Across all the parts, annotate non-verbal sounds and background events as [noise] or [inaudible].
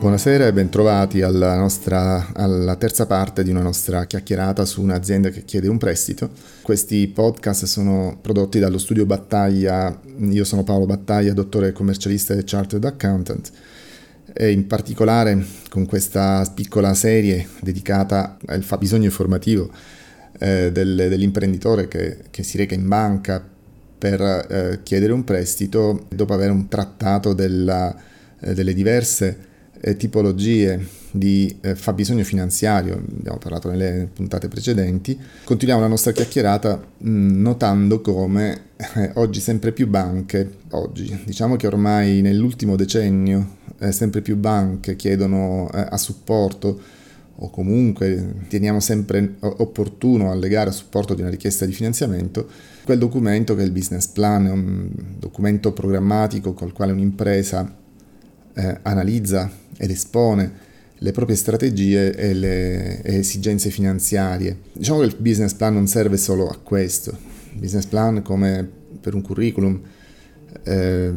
Buonasera e bentrovati alla, nostra, alla terza parte di una nostra chiacchierata su un'azienda che chiede un prestito. Questi podcast sono prodotti dallo studio Battaglia, io sono Paolo Battaglia, dottore commercialista e chartered accountant e in particolare con questa piccola serie dedicata al fabbisogno informativo eh, del, dell'imprenditore che, che, si reca in banca per eh, chiedere un prestito dopo aver un trattato della, eh, delle diverse eh, tipologie di eh, fabbisogno finanziario, abbiamo parlato nelle puntate precedenti, continuiamo la nostra chiacchierata mh, mm, notando come eh, oggi sempre più banche, oggi diciamo che ormai nell'ultimo decennio eh, sempre più banche chiedono eh, a supporto o comunque teniamo sempre opportuno allegare a supporto di una richiesta di finanziamento quel documento che è il business plan, è un documento programmatico col quale un'impresa eh, analizza ed espone le proprie strategie e le esigenze finanziarie. Diciamo che il business plan non serve solo a questo. Il business plan, come per un curriculum, eh,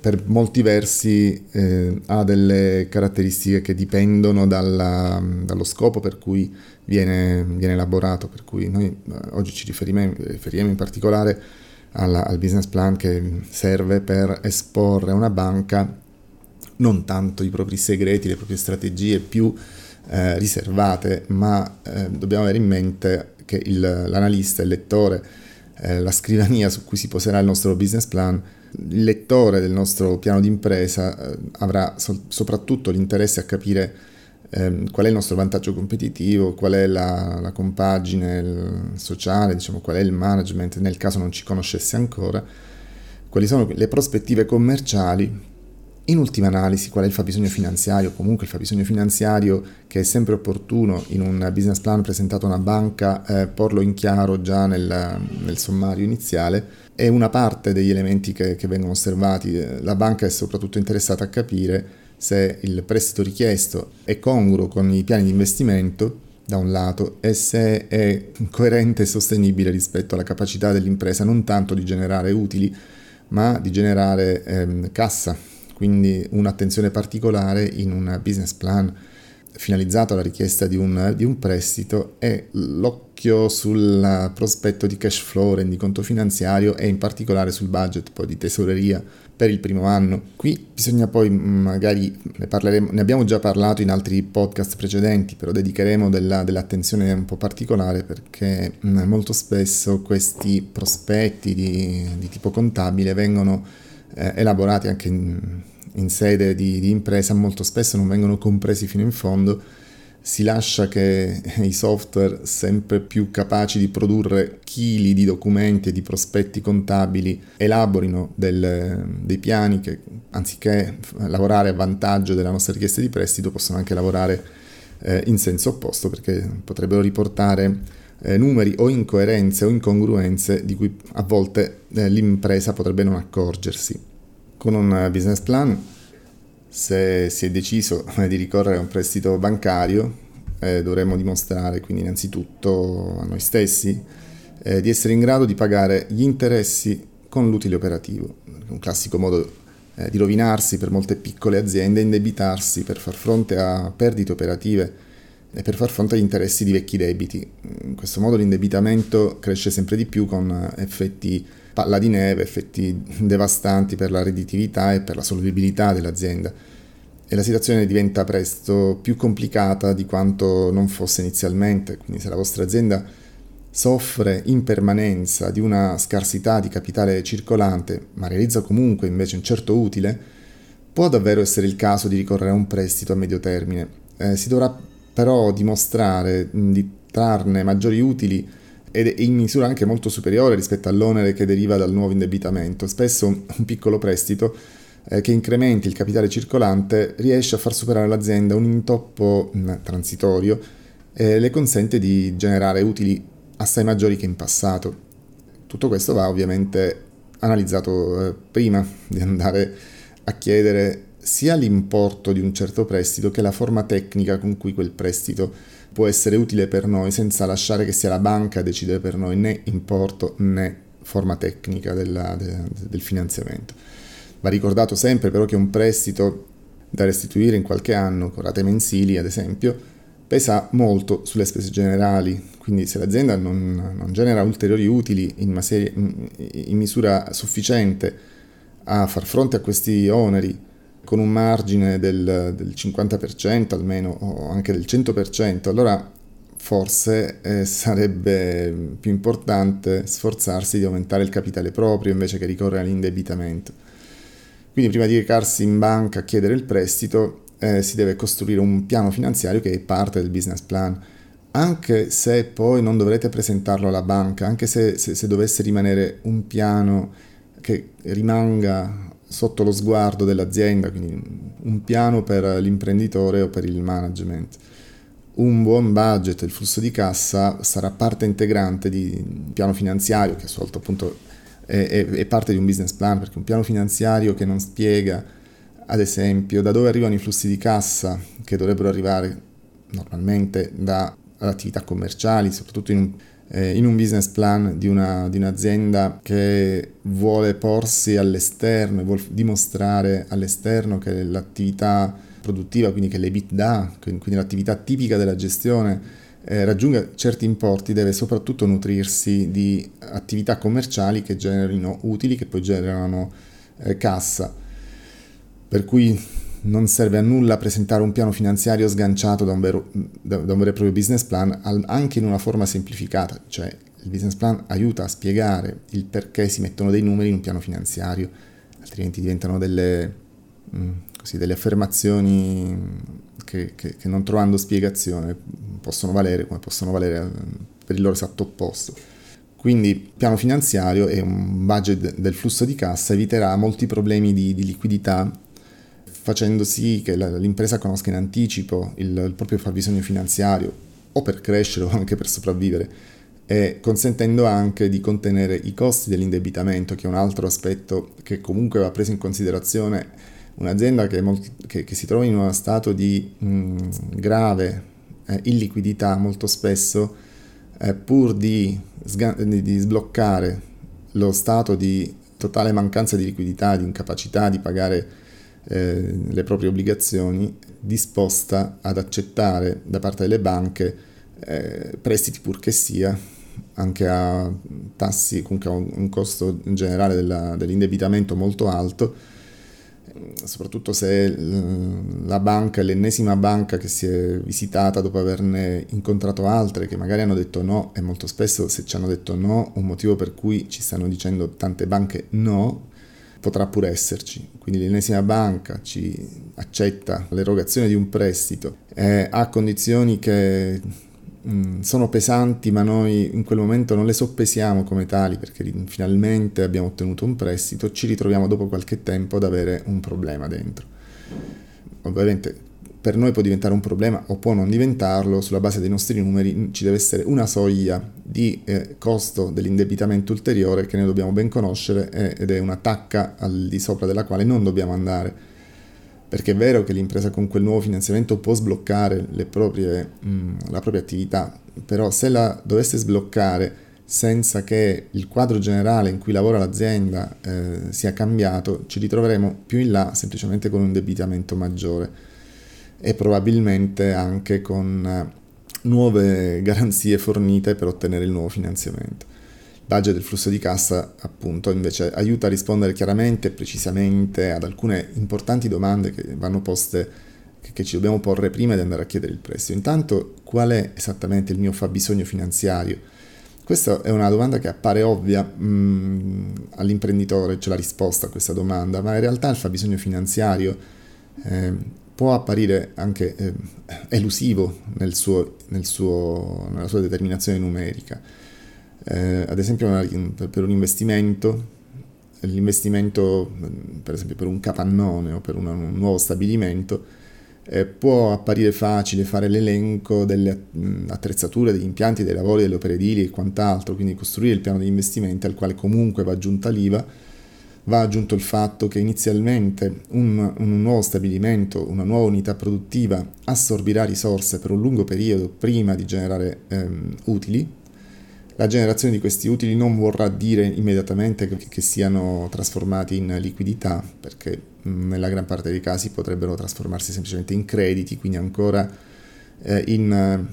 per molti versi eh, ha delle caratteristiche che dipendono dalla, dallo scopo per cui viene, viene, elaborato, per cui noi eh, oggi ci riferiamo, in particolare alla, al business plan che serve per esporre a una banca non tanto i propri segreti, le proprie strategie più eh, riservate, ma eh, dobbiamo avere in mente che il, l'analista, il lettore, eh, la scrivania su cui si poserà il nostro business plan, il lettore del nostro piano di impresa eh, avrà so- soprattutto l'interesse a capire ehm, qual è il nostro vantaggio competitivo, qual è la, la compagine sociale, diciamo, qual è il management, nel caso non ci conoscesse ancora, quali sono le prospettive commerciali in ultima analisi, qual è il fabbisogno finanziario? Comunque il fabbisogno finanziario che è sempre opportuno in un business plan presentato a una banca, eh, porlo in chiaro già nel, nel, sommario iniziale, è una parte degli elementi che, che vengono osservati. La banca è soprattutto interessata a capire se il prestito richiesto è congruo con i piani di investimento da un lato e se è coerente e sostenibile rispetto alla capacità dell'impresa non tanto di generare utili ma di generare ehm, cassa quindi un'attenzione particolare in un business plan finalizzato alla richiesta di un, di un prestito e l'occhio sul prospetto di cash flow, rendiconto finanziario e in particolare sul budget poi di tesoreria per il primo anno. Qui bisogna poi magari, ne, parleremo, ne abbiamo già parlato in altri podcast precedenti, però dedicheremo della, dell'attenzione un po' particolare perché molto spesso questi prospetti di, di tipo contabile vengono eh, elaborati anche in, in sede di, di, impresa molto spesso non vengono compresi fino in fondo, si lascia che [laughs] i software sempre più capaci di produrre chili di documenti e di prospetti contabili elaborino del, dei piani che anziché lavorare a vantaggio della nostra richiesta di prestito possono anche lavorare eh, in senso opposto perché potrebbero riportare eh, numeri o incoerenze o incongruenze di cui a volte eh, l'impresa potrebbe non accorgersi con un business plan, se si è deciso di ricorrere a un prestito bancario, eh, dovremmo dimostrare quindi innanzitutto a noi stessi eh, di essere in grado di pagare gli interessi con l'utile operativo. Un classico modo eh, di rovinarsi per molte piccole aziende è indebitarsi per far fronte a perdite operative e per far fronte agli interessi di vecchi debiti. In questo modo l'indebitamento cresce sempre di più con effetti palla di neve, effetti devastanti per la redditività e per la solvibilità dell'azienda. E la situazione diventa presto più complicata di quanto non fosse inizialmente, quindi se la vostra azienda soffre in permanenza di una scarsità di capitale circolante, ma realizza comunque invece un certo utile, può davvero essere il caso di ricorrere a un prestito a medio termine. Eh, si dovrà però dimostrare di trarne maggiori utili ed in misura anche molto superiore rispetto all'onere che deriva dal nuovo indebitamento. Spesso un piccolo prestito eh, che incrementi il capitale circolante riesce a far superare all'azienda un intoppo transitorio e le consente di generare utili assai maggiori che in passato. Tutto questo va ovviamente analizzato eh, prima di andare a chiedere sia l'importo di un certo prestito che la forma tecnica con cui quel prestito può essere utile per noi senza lasciare che sia la banca a decidere per noi né importo né forma tecnica della, de, del finanziamento. Va ricordato sempre però che un prestito da restituire in qualche anno, con rate mensili ad esempio, pesa molto sulle spese generali, quindi se l'azienda non, non genera ulteriori utili in, maseria, in misura sufficiente a far fronte a questi oneri, con un margine del, del 50% almeno o anche del 100%, allora forse eh, sarebbe più importante sforzarsi di aumentare il capitale proprio invece che ricorrere all'indebitamento. Quindi prima di recarsi in banca a chiedere il prestito eh, si deve costruire un piano finanziario che è parte del business plan, anche se poi non dovrete presentarlo alla banca, anche se, se, se dovesse rimanere un piano che rimanga sotto lo sguardo dell'azienda, quindi un piano per l'imprenditore o per il management. Un buon budget, il flusso di cassa sarà parte integrante di un piano finanziario che a sua volta appunto è, è, è parte di un business plan, perché un piano finanziario che non spiega, ad esempio, da dove arrivano i flussi di cassa che dovrebbero arrivare normalmente da attività commerciali, soprattutto in un eh, in un business plan di, una, di, un'azienda che vuole porsi all'esterno e vuole dimostrare all'esterno che l'attività produttiva, quindi che l'EBITDA, quindi l'attività tipica della gestione, eh, raggiunga certi importi, deve soprattutto nutrirsi di attività commerciali che generino utili, che poi generano eh, cassa. Per cui non serve a nulla presentare un piano finanziario sganciato da un vero, da, un vero e proprio business plan, anche in una forma semplificata, cioè il business plan aiuta a spiegare il perché si mettono dei numeri in un piano finanziario, altrimenti diventano delle, mm, così, delle affermazioni che, che, che, non trovando spiegazione possono valere come possono valere mm, per il loro esatto opposto. Quindi piano finanziario e un budget del flusso di cassa eviterà molti problemi di, di liquidità facendo sì che l'impresa conosca in anticipo il, il proprio fabbisogno finanziario o per crescere o anche per sopravvivere e consentendo anche di contenere i costi dell'indebitamento, che è un altro aspetto che comunque va preso in considerazione. Un'azienda che, molto, che, che si trova in uno stato di mh, grave eh, illiquidità molto spesso, eh, pur di, di sbloccare lo stato di totale mancanza di liquidità, di incapacità di pagare eh, le proprie obbligazioni, disposta ad accettare da parte delle banche eh, prestiti purché sia, anche a tassi, comunque a un, un costo generale della, dell'indebitamento molto alto, soprattutto se la banca è l'ennesima banca che si è visitata dopo averne incontrato altre che magari hanno detto no e molto spesso se ci hanno detto no un motivo per cui ci stanno dicendo tante banche no potrà pure esserci. Quindi l'ennesima banca ci accetta l'erogazione di un prestito eh, a condizioni che mm, sono pesanti, ma noi in quel momento non le soppesiamo come tali perché finalmente abbiamo ottenuto un prestito, ci ritroviamo dopo qualche tempo ad avere un problema dentro. Ovviamente per noi può diventare un problema o può non diventarlo, sulla base dei nostri numeri ci deve essere una soglia di eh, costo dell'indebitamento ulteriore che noi dobbiamo ben conoscere eh, ed è una tacca al di sopra della quale non dobbiamo andare. Perché è vero che l'impresa con quel nuovo finanziamento può sbloccare proprie, mh, mm, la propria attività, però se la dovesse sbloccare senza che il quadro generale in cui lavora l'azienda eh, sia cambiato, ci ritroveremo più in là semplicemente con un indebitamento maggiore e probabilmente anche con eh, nuove garanzie fornite per ottenere il nuovo finanziamento. Il budget del flusso di cassa appunto invece aiuta a rispondere chiaramente e precisamente ad alcune importanti domande che vanno poste che ci dobbiamo porre prima di andare a chiedere il prestito. Intanto qual è esattamente il mio fabbisogno finanziario? Questa è una domanda che appare ovvia mh, mm, all'imprenditore, c'è la risposta a questa domanda, ma in realtà il fabbisogno finanziario eh, può apparire anche eh, elusivo nel suo, nel suo, nella sua determinazione numerica. Eh, ad esempio per un investimento, l'investimento per esempio per un capannone o per un nuovo stabilimento, eh, può apparire facile fare l'elenco delle attrezzature, degli impianti, dei lavori, delle opere edili e quant'altro, quindi costruire il piano di investimenti al quale comunque va aggiunta l'IVA Va aggiunto il fatto che inizialmente un, un, nuovo stabilimento, una nuova unità produttiva assorbirà risorse per un lungo periodo prima di generare ehm, utili. La generazione di questi utili non vorrà dire immediatamente che, che siano trasformati in liquidità, perché nella gran parte dei casi potrebbero trasformarsi semplicemente in crediti, quindi ancora eh, in,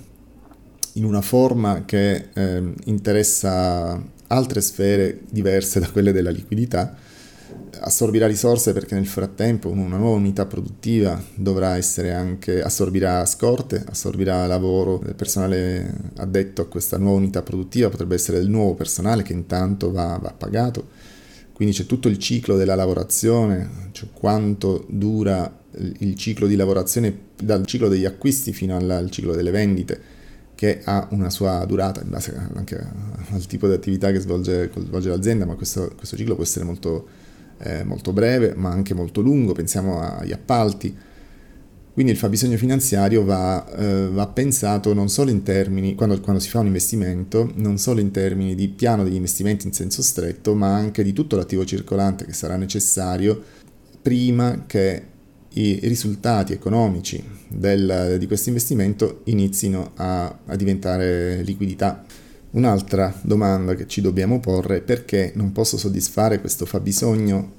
in, una forma che eh, interessa altre sfere diverse da quelle della liquidità assorbirà risorse perché nel frattempo una nuova unità produttiva dovrà essere anche, assorbirà scorte, assorbirà lavoro del personale addetto a questa nuova unità produttiva, potrebbe essere del nuovo personale che intanto va, va pagato. Quindi c'è tutto il ciclo della lavorazione, cioè quanto dura il ciclo di lavorazione dal ciclo degli acquisti fino al, al ciclo delle vendite, che ha una sua durata in base anche al tipo di attività che svolge, svolge l'azienda, ma questo, questo ciclo può essere molto eh, molto breve ma anche molto lungo, pensiamo agli appalti. Quindi il fabbisogno finanziario va, eh, va pensato non solo in termini, quando, quando, si fa un investimento, non solo in termini di piano degli investimenti in senso stretto, ma anche di tutto l'attivo circolante che sarà necessario prima che i risultati economici del, di questo investimento inizino a, a diventare liquidità. Un'altra domanda che ci dobbiamo porre è perché non posso soddisfare questo fabbisogno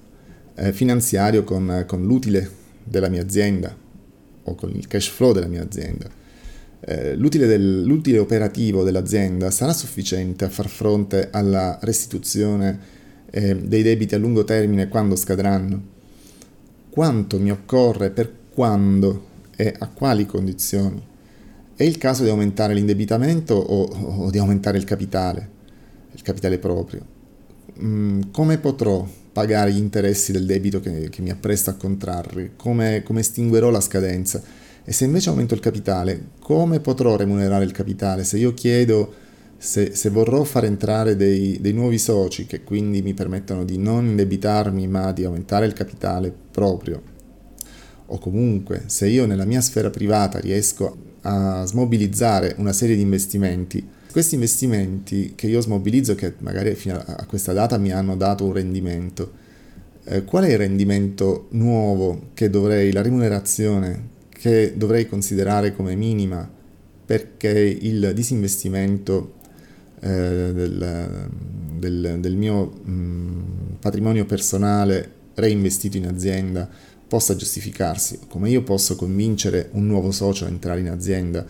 eh, finanziario con, con, l'utile della mia azienda o con il cash flow della mia azienda. Eh, l'utile, del, l'utile operativo dell'azienda sarà sufficiente a far fronte alla restituzione eh, dei debiti a lungo termine quando scadranno? Quanto mi occorre, per quando e a quali condizioni? È il caso di aumentare l'indebitamento o, o di aumentare il capitale, il capitale proprio. Mm, come potrò pagare gli interessi del debito che, che mi appresto a contrarre? Come, come estinguerò la scadenza? E se invece aumento il capitale, come potrò remunerare il capitale? Se io chiedo, se, se vorrò far entrare dei, dei, nuovi soci che quindi mi permettono di non indebitarmi ma di aumentare il capitale proprio, o comunque se io nella mia sfera privata riesco a smobilizzare una serie di investimenti. Questi investimenti che io smobilizzo, che magari fino a questa data mi hanno dato un rendimento, eh, qual è il rendimento nuovo che dovrei, la remunerazione che dovrei considerare come minima perché il disinvestimento eh, del, del, del, mio mh, patrimonio personale reinvestito in azienda possa giustificarsi, come io posso convincere un nuovo socio a entrare in azienda,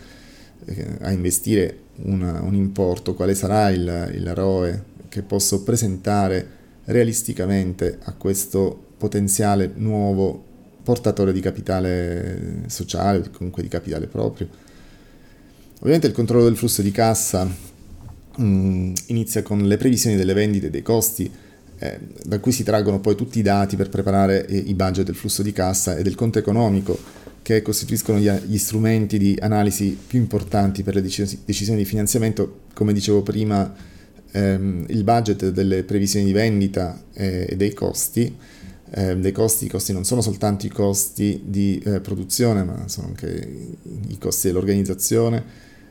eh, a investire una, un importo, quale sarà il, il ROE che posso presentare realisticamente a questo potenziale nuovo portatore di capitale sociale comunque di capitale proprio. Ovviamente il controllo del flusso di cassa mh, mm, inizia con le previsioni delle vendite e dei costi, eh, da cui si traggono poi tutti i dati per preparare eh, i budget del flusso di cassa e del conto economico, che costituiscono gli, gli strumenti di analisi più importanti per le decisioni, decisioni di finanziamento. Come dicevo prima, ehm, il budget delle previsioni di vendita eh, e dei costi. Eh, dei costi, i costi non sono soltanto i costi di eh, produzione, ma sono anche i costi dell'organizzazione,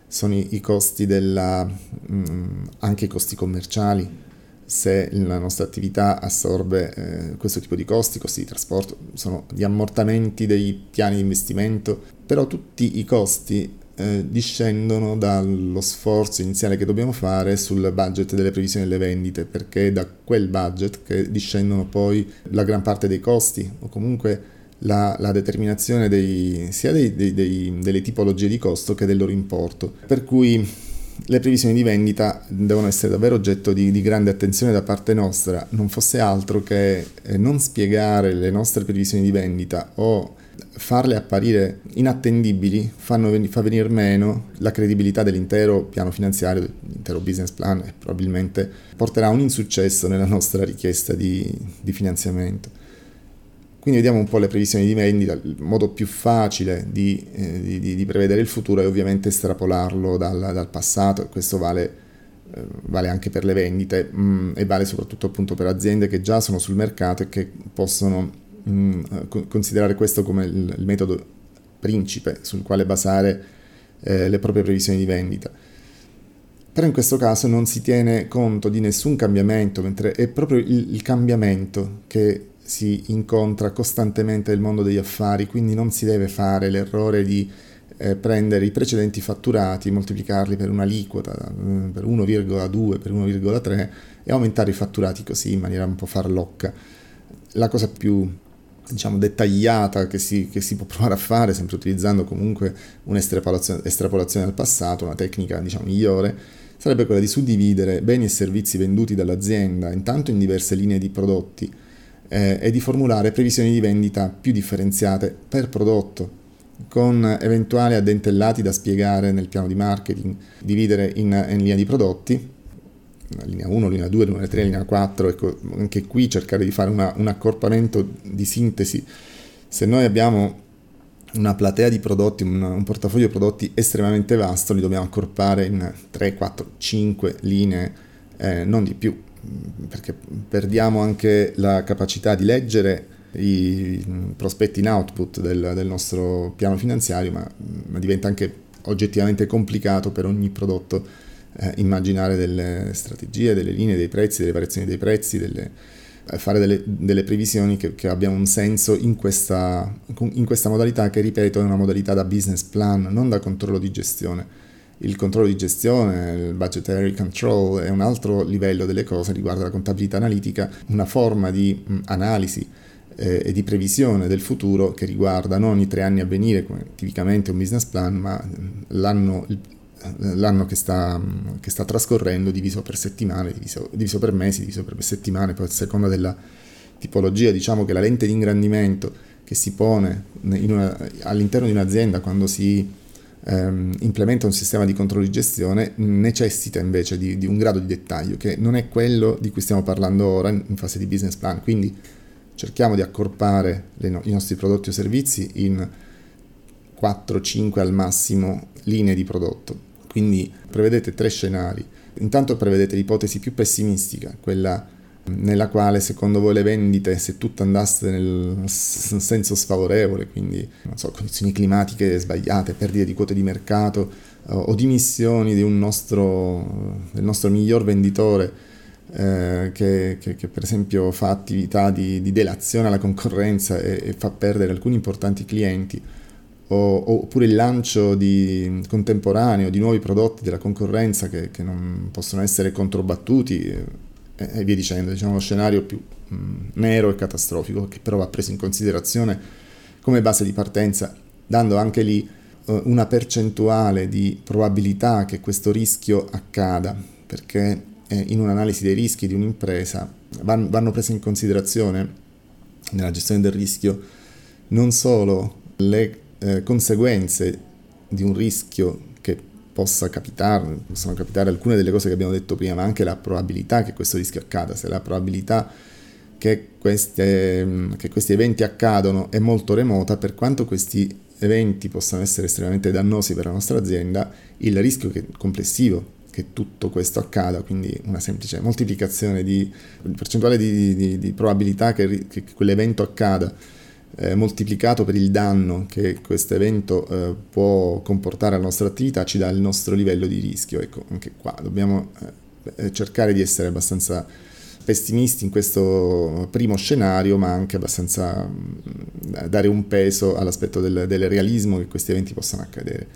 sono i, i costi della, mh, mm, anche i costi commerciali, se la nostra attività assorbe eh, questo tipo di costi, costi di trasporto, sono gli ammortamenti dei piani di investimento, però tutti i costi eh, discendono dallo sforzo iniziale che dobbiamo fare sul budget delle previsioni delle vendite, perché è da quel budget che discendono poi la gran parte dei costi o comunque la, la determinazione dei, sia dei, dei, delle tipologie di costo che del loro importo. Per cui le previsioni di vendita devono essere davvero oggetto di, di, grande attenzione da parte nostra, non fosse altro che eh, non spiegare le nostre previsioni di vendita o farle apparire inattendibili fanno, fa venire meno la credibilità dell'intero piano finanziario, dell'intero business plan e probabilmente porterà a un insuccesso nella nostra richiesta di, di finanziamento. Quindi vediamo un po' le previsioni di vendita, il modo più facile di, eh, di, di prevedere il futuro è ovviamente estrapolarlo dal, dal passato e questo vale, eh, vale, anche per le vendite mh, mm, e vale soprattutto appunto per aziende che già sono sul mercato e che possono mh, mm, considerare questo come il, il, metodo principe sul quale basare eh, le proprie previsioni di vendita. però in questo caso non si tiene conto di nessun cambiamento, mentre è proprio il, il cambiamento che si incontra costantemente nel mondo degli affari, quindi non si deve fare l'errore di eh, prendere i precedenti fatturati, moltiplicarli per un'aliquota, eh, per 1,2, per 1,3 e aumentare i fatturati così in maniera un po' farlocca. La cosa più diciamo, dettagliata che si, che si, può provare a fare, sempre utilizzando comunque un'estrapolazione estrapolazione al passato, una tecnica diciamo, migliore, sarebbe quella di suddividere beni e servizi venduti dall'azienda intanto in diverse linee di prodotti eh, e di formulare previsioni di vendita più differenziate per prodotto, con eventuali addentellati da spiegare nel piano di marketing, dividere in, in linea di prodotti, linea 1, linea 2, linea 3, linea 4, ecco, anche qui cercare di fare una, un accorpamento di sintesi. Se noi abbiamo una platea di prodotti, un, un portafoglio di prodotti estremamente vasto, li dobbiamo accorpare in 3, 4, 5 linee, eh, non di più, perché perdiamo anche la capacità di leggere i prospetti in output del, del nostro piano finanziario, ma, ma, diventa anche oggettivamente complicato per ogni prodotto eh, immaginare delle strategie, delle linee dei prezzi, delle variazioni dei prezzi, delle, eh, fare delle, delle previsioni che, che, abbiano un senso in questa, in questa modalità che, ripeto, è una modalità da business plan, non da controllo di gestione il controllo di gestione, il budgetary control è un altro livello delle cose, riguarda la contabilità analitica, una forma di mh, analisi eh, e di previsione del futuro che riguarda non ogni tre anni a venire, come tipicamente un business plan, ma l'anno, l'anno che, sta, che, sta, trascorrendo diviso per settimane, diviso, diviso per mesi, diviso per settimane, poi a seconda della tipologia, diciamo che la lente di ingrandimento che si pone una, all'interno di un'azienda quando si ehm, implementa un sistema di controllo di gestione necessita invece di, di, un grado di dettaglio che non è quello di cui stiamo parlando ora in, fase di business plan. Quindi cerchiamo di accorpare no, i nostri prodotti o servizi in 4-5 al massimo linee di prodotto. Quindi prevedete tre scenari. Intanto prevedete l'ipotesi più pessimistica, quella nella quale secondo voi le vendite, se tutto andasse nel senso sfavorevole, quindi so, condizioni climatiche sbagliate, perdite di quote di mercato o dimissioni di nostro, del nostro miglior venditore eh, che, che, che, per esempio fa attività di, di delazione alla concorrenza e, e, fa perdere alcuni importanti clienti, o, oppure il lancio di, contemporaneo di nuovi prodotti della concorrenza che, che non possono essere controbattuti e via dicendo, diciamo uno scenario più mh, mm, nero e catastrofico che però va preso in considerazione come base di partenza, dando anche lì uh, una percentuale di probabilità che questo rischio accada, perché eh, in un'analisi dei rischi di un'impresa van, vanno prese in considerazione nella gestione del rischio non solo le eh, conseguenze di un rischio possa capitare, possono capitare alcune delle cose che abbiamo detto prima, ma anche la probabilità che questo rischio accada, se la probabilità che, queste, che questi eventi accadono è molto remota, per quanto questi eventi possano essere estremamente dannosi per la nostra azienda, il rischio che, complessivo che tutto questo accada, quindi una semplice moltiplicazione di percentuale di, di, di probabilità che, che quell'evento accada eh, moltiplicato per il danno che questo evento eh, può comportare alla nostra attività ci dà il nostro livello di rischio. Ecco, anche qua dobbiamo eh, eh cercare di essere abbastanza pessimisti in questo primo scenario, ma anche abbastanza mh, mm, dare un peso all'aspetto del, del realismo che questi eventi possano accadere.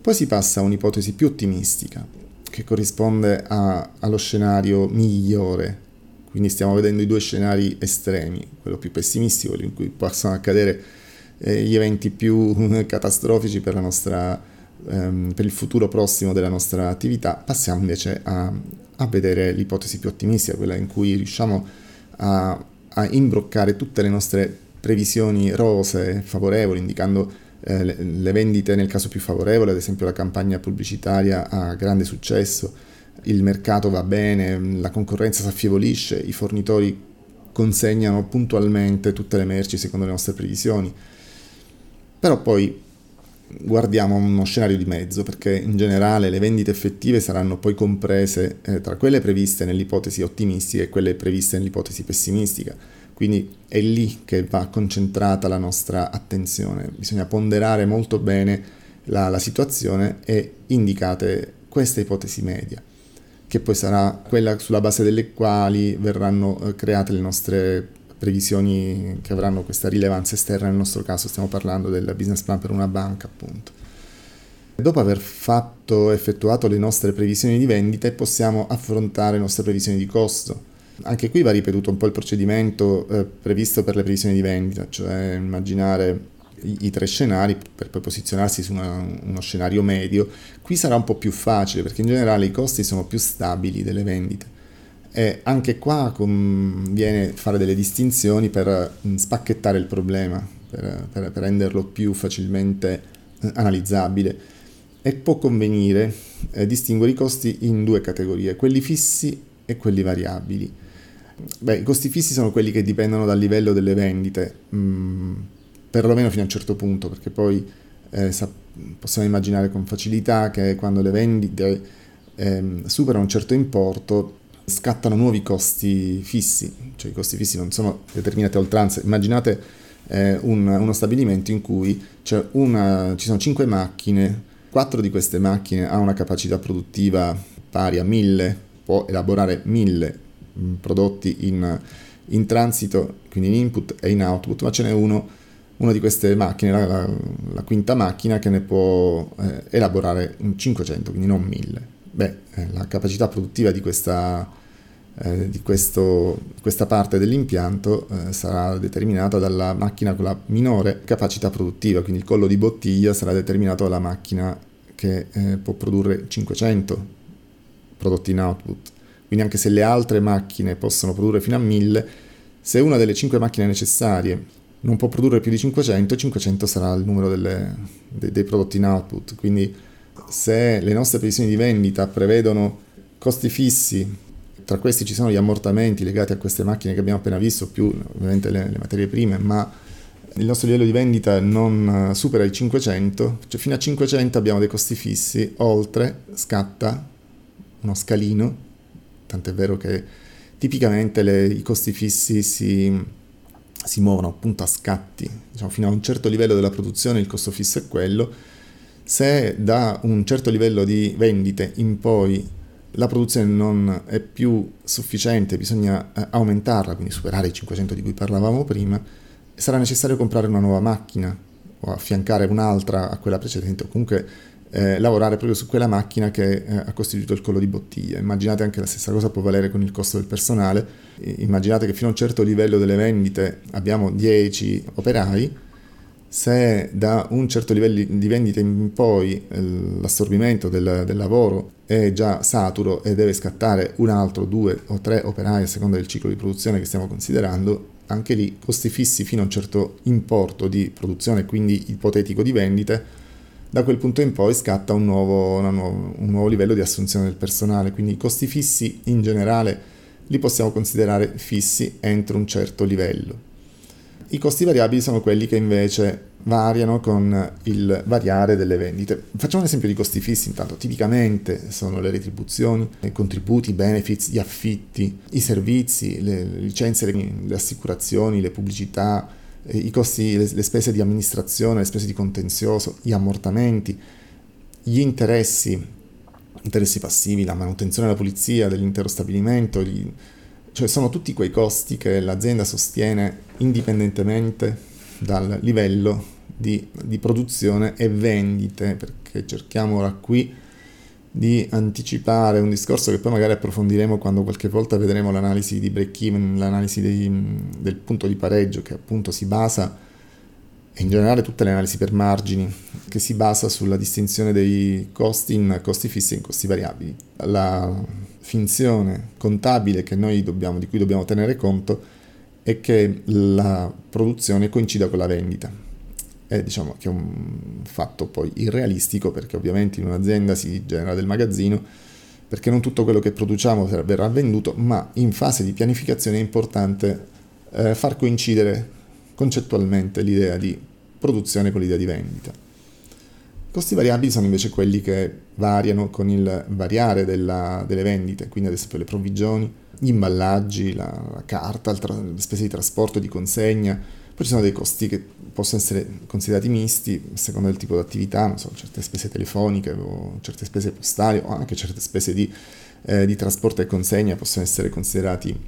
Poi si passa a un'ipotesi più ottimistica, che corrisponde a, allo scenario migliore quindi stiamo vedendo i due scenari estremi, quello più pessimistico, in cui possono accadere eh, gli eventi più [laughs] catastrofici per, nostra, ehm, per, il futuro prossimo della nostra attività. Passiamo invece a, a vedere l'ipotesi più ottimistica, quella in cui riusciamo a, a imbroccare tutte le nostre previsioni rose, favorevoli, indicando eh, le, le vendite nel caso più favorevole, ad esempio la campagna pubblicitaria ha grande successo, il mercato va bene, la concorrenza si affievolisce, i fornitori consegnano puntualmente tutte le merci secondo le nostre previsioni. Però poi guardiamo uno scenario di mezzo, perché in generale le vendite effettive saranno poi comprese eh, tra quelle previste nell'ipotesi ottimistica e quelle previste nell'ipotesi pessimistica. Quindi è lì che va concentrata la nostra attenzione. Bisogna ponderare molto bene la, la situazione e indicate questa ipotesi media. Che poi sarà quella sulla base delle quali verranno eh, create le nostre previsioni che avranno questa rilevanza esterna, nel nostro caso stiamo parlando del business plan per una banca appunto. Dopo aver fatto, effettuato le nostre previsioni di vendite possiamo affrontare le nostre previsioni di costo. Anche qui va ripetuto un po' il procedimento eh, previsto per le previsioni di vendita, cioè immaginare i, tre scenari per poi posizionarsi su una, uno scenario medio. Qui sarà un po' più facile perché in generale i costi sono più stabili delle vendite. E anche qua conviene fare delle distinzioni per mm, spacchettare il problema, per, per, per renderlo più facilmente eh, analizzabile. E può convenire eh, distinguere i costi in due categorie, quelli fissi e quelli variabili. Beh, i costi fissi sono quelli che dipendono dal livello delle vendite, mm, perlomeno fino a un certo punto, perché poi eh, sa- possiamo immaginare con facilità che quando le vendite eh, superano un certo importo scattano nuovi costi fissi, cioè i costi fissi non sono determinati a oltranza. Immaginate eh, un, uno stabilimento in cui una, ci sono 5 macchine, 4 di queste macchine hanno una capacità produttiva pari a 1000, può elaborare 1000 mm, prodotti in, in, transito, quindi in input e in output, ma ce n'è uno, una di queste macchine, la, la, la quinta macchina, che ne può eh, elaborare 500, quindi non 1000 Beh, eh, la capacità produttiva di questa, eh, di questo, questa parte dell'impianto eh, sarà determinata dalla macchina con la minore capacità produttiva, quindi il collo di bottiglia sarà determinato dalla macchina che eh, può produrre 500 prodotti in output. Quindi anche se le altre macchine possono produrre fino a 1000, se una delle 5 macchine necessarie non può produrre più di 500, 500 sarà il numero delle, dei, dei prodotti in output. Quindi se le nostre previsioni di vendita prevedono costi fissi, tra questi ci sono gli ammortamenti legati a queste macchine che abbiamo appena visto, più ovviamente le, le materie prime, ma il nostro livello di vendita non supera i 500, cioè fino a 500 abbiamo dei costi fissi, oltre scatta uno scalino, tant'è vero che tipicamente le, i costi fissi si, si muovono appunto a scatti, diciamo, fino a un certo livello della produzione il costo fisso è quello, se da un certo livello di vendite in poi la produzione non è più sufficiente, bisogna eh, aumentarla, quindi superare i 500 di cui parlavamo prima, sarà necessario comprare una nuova macchina o affiancare un'altra a quella precedente o comunque eh, lavorare proprio su quella macchina che eh, ha costituito il collo di bottiglia. Immaginate anche la stessa cosa può valere con il costo del personale, immaginate che fino a un certo livello delle vendite abbiamo 10 operai, se da un certo livello di vendita in poi eh, l'assorbimento del, del, lavoro è già saturo e deve scattare un altro, due o tre operai a seconda del ciclo di produzione che stiamo considerando, anche lì costi fissi fino a un certo importo di produzione, quindi ipotetico di vendite, da quel punto in poi scatta un nuovo, nuovo, un nuovo livello di assunzione del personale, quindi i costi fissi in generale li possiamo considerare fissi entro un certo livello. I costi variabili sono quelli che invece variano con il variare delle vendite. Facciamo un esempio di costi fissi intanto. Tipicamente sono le retribuzioni, i contributi, i benefits, gli affitti, i servizi, le licenze, le, assicurazioni, le pubblicità, i costi, le, le spese di amministrazione, le spese di contenzioso, gli ammortamenti, gli interessi, interessi passivi, la manutenzione e la pulizia dell'intero stabilimento, gli, cioè sono tutti quei costi che l'azienda sostiene indipendentemente dal livello di, di produzione e vendite, perché cerchiamo ora qui di anticipare un discorso che poi magari approfondiremo quando qualche volta vedremo l'analisi di break even, l'analisi dei, del punto di pareggio che appunto si basa e in generale tutte le analisi per margini che si basa sulla distinzione dei costi in costi fissi e in costi variabili. La finzione contabile dobbiamo, di cui dobbiamo tenere conto è che la produzione coincida con la vendita. È diciamo che è un fatto poi irrealistico perché ovviamente in un'azienda si genera del magazzino perché non tutto quello che produciamo verrà venduto, ma in fase di pianificazione è importante eh, far coincidere concettualmente l'idea di produzione con l'idea di vendita. Costi variabili sono invece quelli che variano con il variare della, delle vendite, quindi ad esempio le provvigioni, gli imballaggi, la, la carta, tra, le spese di trasporto, di consegna, Poi ci sono dei costi che possono essere considerati misti a seconda del tipo di attività, non so, certe spese telefoniche o certe spese postali o anche certe spese di, eh, di trasporto e consegna possono essere considerati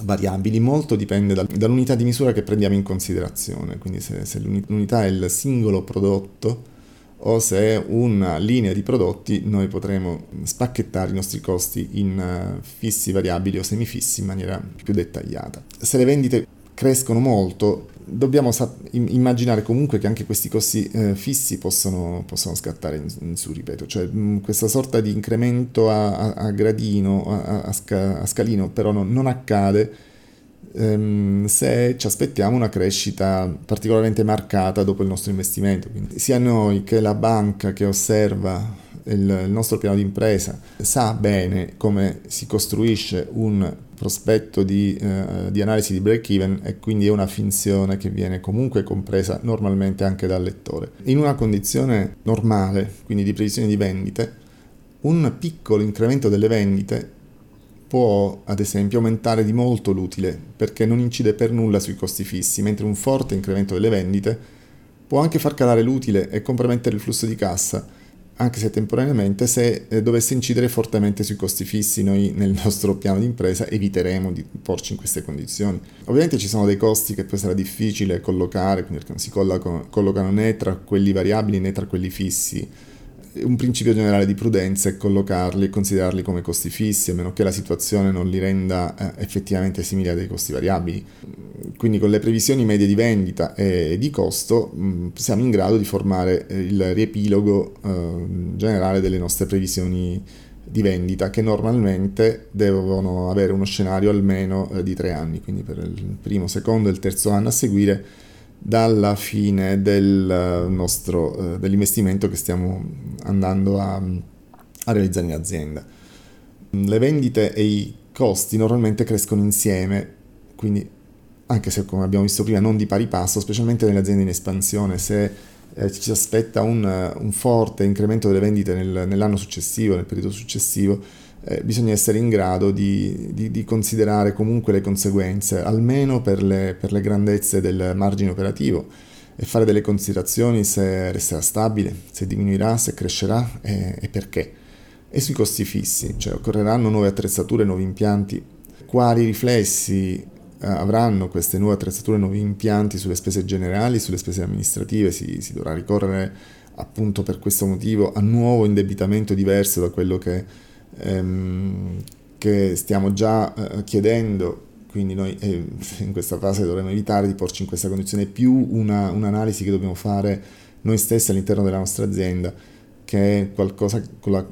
variabili, molto dipende dal, dall'unità di misura che prendiamo in considerazione, quindi se, se l'unità è il singolo prodotto o se è una linea di prodotti noi potremo spacchettare i nostri costi in eh, fissi variabili o semifissi in maniera più dettagliata. Se le vendite crescono molto, dobbiamo sa- immaginare comunque che anche questi costi eh, fissi possono, possono scattare in, in, su, ripeto, cioè mh, questa sorta di incremento a, a, a gradino, a, a, sca- scalino, però non, non accade ehm, se ci aspettiamo una crescita particolarmente marcata dopo il nostro investimento. Quindi sia noi che la banca che osserva il, nostro piano di impresa sa bene come si costruisce un prospetto di, eh, di, analisi di break even e quindi è una finzione che viene comunque compresa normalmente anche dal lettore. In una condizione normale, quindi di previsione di vendite, un piccolo incremento delle vendite può ad esempio aumentare di molto l'utile perché non incide per nulla sui costi fissi, mentre un forte incremento delle vendite può anche far calare l'utile e compromettere il flusso di cassa, anche se temporaneamente, se eh, dovesse incidere fortemente sui costi fissi, noi nel nostro piano di impresa eviteremo di porci in queste condizioni. Ovviamente ci sono dei costi che poi sarà difficile collocare, quindi non si collocano né tra quelli variabili né tra quelli fissi un principio generale di prudenza è collocarli e considerarli come costi fissi, a meno che la situazione non li renda eh, effettivamente simili a dei costi variabili. Quindi con le previsioni medie di vendita e di costo mm, siamo in grado di formare eh, il riepilogo eh, generale delle nostre previsioni di vendita che normalmente devono avere uno scenario almeno di tre anni, quindi per il primo, secondo e il terzo anno a seguire dalla fine del nostro, eh, dell'investimento che stiamo andando a, a realizzare in azienda. Le vendite e i costi normalmente crescono insieme, quindi anche se come abbiamo visto prima non di pari passo, specialmente nelle aziende in espansione, se eh, ci si aspetta un, un, forte incremento delle vendite nel, nell'anno successivo, nel periodo successivo, eh, bisogna essere in grado di, di, di, considerare comunque le conseguenze, almeno per le, per le grandezze del margine operativo e fare delle considerazioni se resterà stabile, se diminuirà, se crescerà e, e perché. E sui costi fissi, cioè occorreranno nuove attrezzature, nuovi impianti, quali riflessi eh, avranno queste nuove attrezzature, nuovi impianti sulle spese generali, sulle spese amministrative, si, si dovrà ricorrere appunto per questo motivo a nuovo indebitamento diverso da quello che ehm, che stiamo già eh, chiedendo, quindi noi eh, [laughs] in questa fase dovremmo evitare di porci in questa condizione, più una, un'analisi che dobbiamo fare noi stessi all'interno della nostra azienda, che è qualcosa con la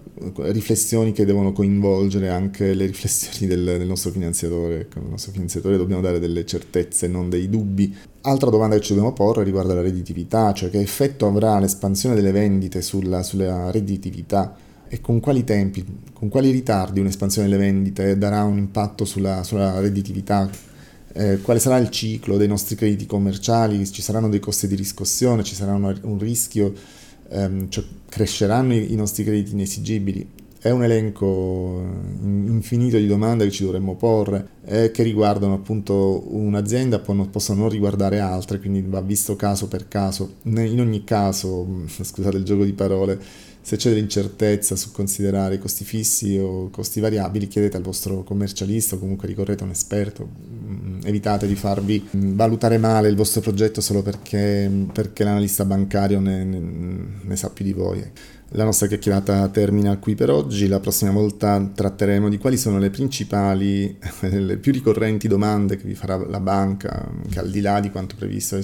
riflessioni che devono coinvolgere anche le riflessioni del, del nostro finanziatore. Con il nostro finanziatore dobbiamo dare delle certezze, non dei dubbi. Altra domanda che ci dobbiamo porre riguarda la redditività, cioè che effetto avrà l'espansione delle vendite sulla, sulla redditività e con quali tempi, con quali ritardi un'espansione delle vendite darà un impatto sulla, sulla redditività, eh, quale sarà il ciclo dei nostri crediti commerciali, ci saranno dei costi di riscossione, ci sarà un, rischio, ehm, cioè cresceranno i, i nostri crediti inesigibili. È un elenco infinito di domande che ci dovremmo porre eh, che riguardano appunto un'azienda, possono non riguardare altre, quindi va visto caso per caso. In ogni caso, [laughs] scusate il gioco di parole, se c'è dell'incertezza su considerare costi fissi o costi variabili, chiedete al vostro commercialista o comunque ricorrete a un esperto. Mm, evitate di farvi mm, valutare male il vostro progetto solo perché, perché l'analista bancario ne, ne, ne sa più di voi. La nostra chiacchierata termina qui per oggi, la prossima volta tratteremo di quali sono le principali, [laughs] le più ricorrenti domande che vi farà la banca, che al di là di quanto previsto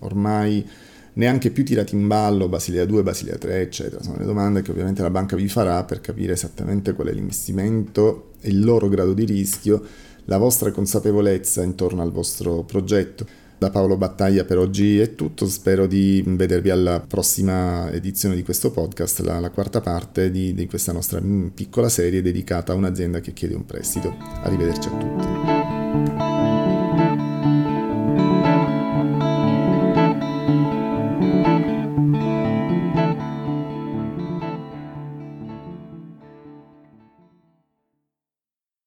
ormai neanche più tirati in ballo Basilea 2, Basilea 3, eccetera. Sono le domande che ovviamente la banca vi farà per capire esattamente qual è l'investimento e il loro grado di rischio, la vostra consapevolezza intorno al vostro progetto. Da Paolo Battaglia per oggi è tutto, spero di vedervi alla prossima edizione di questo podcast, la, la quarta parte di, di questa nostra piccola serie dedicata a un'azienda che chiede un prestito. Arrivederci a tutti.